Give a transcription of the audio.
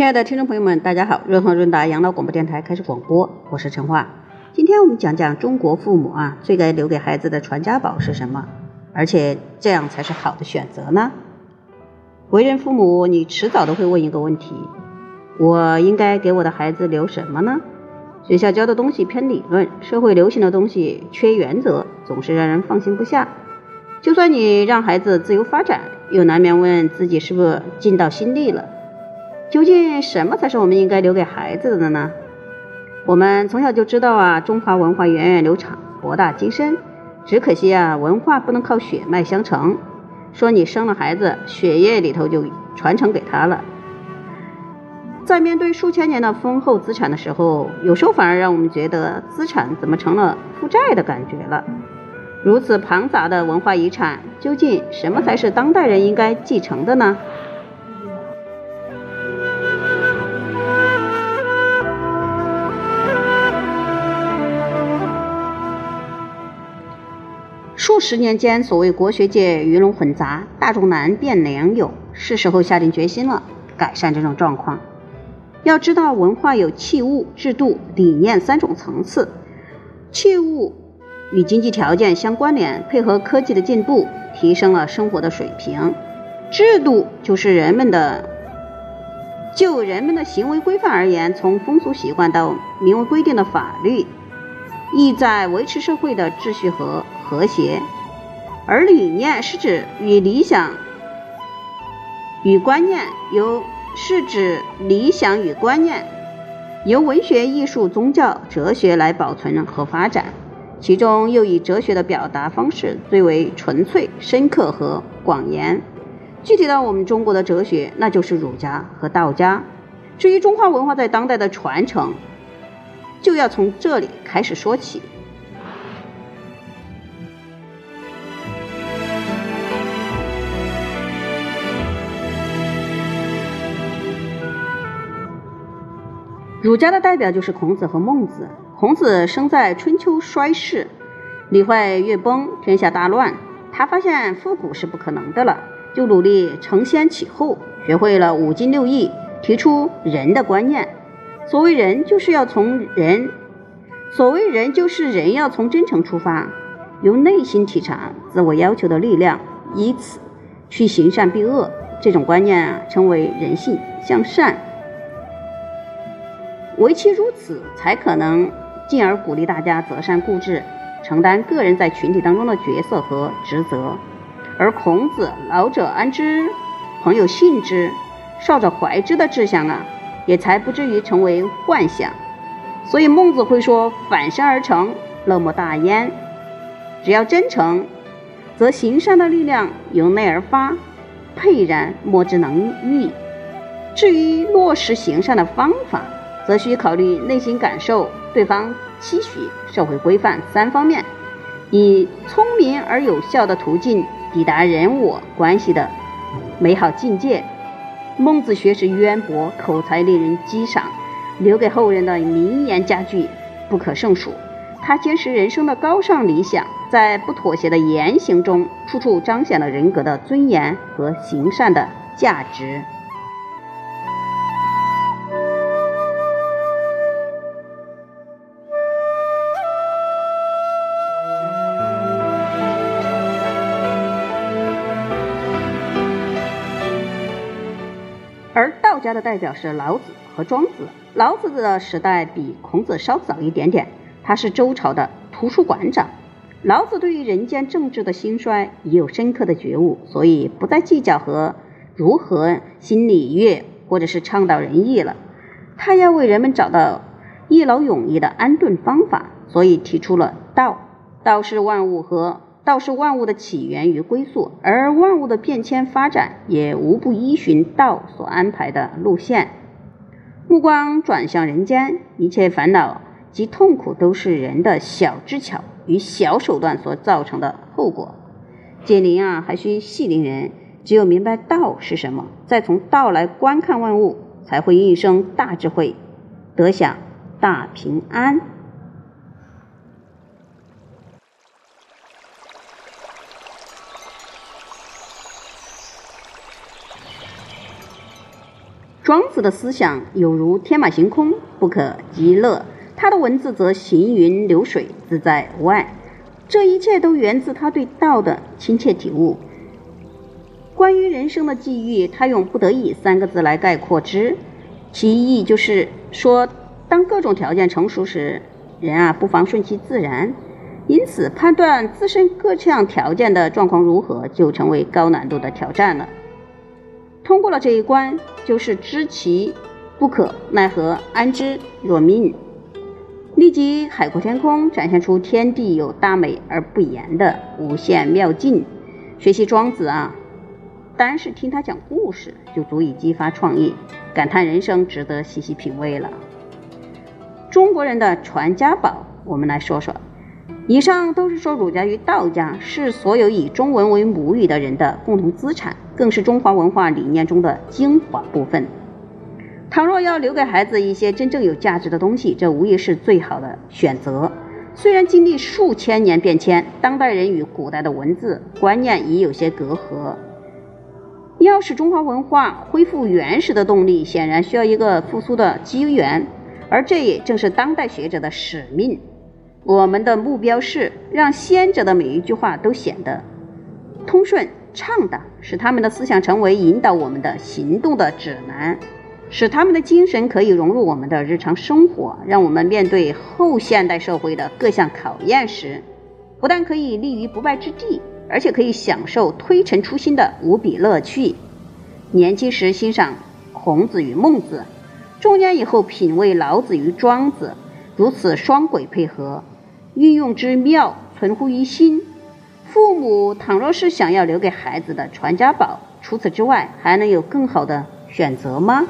亲爱的听众朋友们，大家好！润和润达养老广播电台开始广播，我是陈化。今天我们讲讲中国父母啊，最该留给孩子的传家宝是什么？而且这样才是好的选择呢？为人父母，你迟早都会问一个问题：我应该给我的孩子留什么呢？学校教的东西偏理论，社会流行的东西缺原则，总是让人放心不下。就算你让孩子自由发展，又难免问自己是不是尽到心力了。究竟什么才是我们应该留给孩子的呢？我们从小就知道啊，中华文化源远流长，博大精深。只可惜啊，文化不能靠血脉相承。说你生了孩子，血液里头就传承给他了。在面对数千年的丰厚资产的时候，有时候反而让我们觉得资产怎么成了负债的感觉了。如此庞杂的文化遗产，究竟什么才是当代人应该继承的呢？十年间，所谓国学界鱼龙混杂，大众难辨良莠，是时候下定决心了，改善这种状况。要知道，文化有器物、制度、理念三种层次。器物与经济条件相关联，配合科技的进步，提升了生活的水平。制度就是人们的，就人们的行为规范而言，从风俗习惯到明文规定的法律，意在维持社会的秩序和。和谐，而理念是指与理想与观念由是指理想与观念由文学、艺术、宗教、哲学来保存和发展，其中又以哲学的表达方式最为纯粹、深刻和广严。具体到我们中国的哲学，那就是儒家和道家。至于中华文化在当代的传承，就要从这里开始说起。儒家的代表就是孔子和孟子。孔子生在春秋衰世，礼坏乐崩，天下大乱。他发现复古是不可能的了，就努力承先启后，学会了五经六艺，提出仁的观念。所谓人，就是要从人；所谓人，就是人要从真诚出发，由内心体察自我要求的力量，以此去行善避恶。这种观念啊，称为人性向善。唯其如此，才可能进而鼓励大家择善固执，承担个人在群体当中的角色和职责。而孔子“老者安之，朋友信之，少者怀之”的志向啊，也才不至于成为幻想。所以孟子会说：“反身而成，乐莫大焉。”只要真诚，则行善的力量由内而发，沛然莫之能御。至于落实行善的方法，则需考虑内心感受、对方期许、社会规范三方面，以聪明而有效的途径抵达人我关系的美好境界。孟子学识渊博，口才令人激赏，留给后人的名言佳句不可胜数。他坚持人生的高尚理想，在不妥协的言行中，处处彰显了人格的尊严和行善的价值。家的代表是老子和庄子。老子的时代比孔子稍早一点点，他是周朝的图书馆长。老子对于人间政治的兴衰已有深刻的觉悟，所以不再计较和如何心礼乐或者是倡导仁义了。他要为人们找到一劳永逸的安顿方法，所以提出了道。道是万物和。道是万物的起源与归宿，而万物的变迁发展也无不依循道所安排的路线。目光转向人间，一切烦恼及痛苦都是人的小智巧与小手段所造成的后果。解铃啊，还需系铃人。只有明白道是什么，再从道来观看万物，才会应生大智慧，得享大平安。庄子的思想有如天马行空，不可极乐；他的文字则行云流水，自在无碍。这一切都源自他对道的亲切体悟。关于人生的际遇，他用“不得已”三个字来概括之，其意就是说，当各种条件成熟时，人啊不妨顺其自然。因此，判断自身各项条件的状况如何，就成为高难度的挑战了。通过了这一关，就是知其不可奈何，安之若命。立即海阔天空，展现出天地有大美而不言的无限妙境。学习庄子啊，单是听他讲故事就足以激发创意，感叹人生值得细细品味了。中国人的传家宝，我们来说说。以上都是说儒家与道家是所有以中文为母语的人的共同资产，更是中华文化理念中的精华部分。倘若要留给孩子一些真正有价值的东西，这无疑是最好的选择。虽然经历数千年变迁，当代人与古代的文字观念已有些隔阂。要使中华文化恢复原始的动力，显然需要一个复苏的机缘，而这也正是当代学者的使命。我们的目标是让先者的每一句话都显得通顺畅达，使他们的思想成为引导我们的行动的指南。使他们的精神可以融入我们的日常生活，让我们面对后现代社会的各项考验时，不但可以立于不败之地，而且可以享受推陈出新的无比乐趣。年轻时欣赏孔子与孟子，中年以后品味老子与庄子，如此双轨配合，运用之妙，存乎于心。父母倘若是想要留给孩子的传家宝，除此之外还能有更好的选择吗？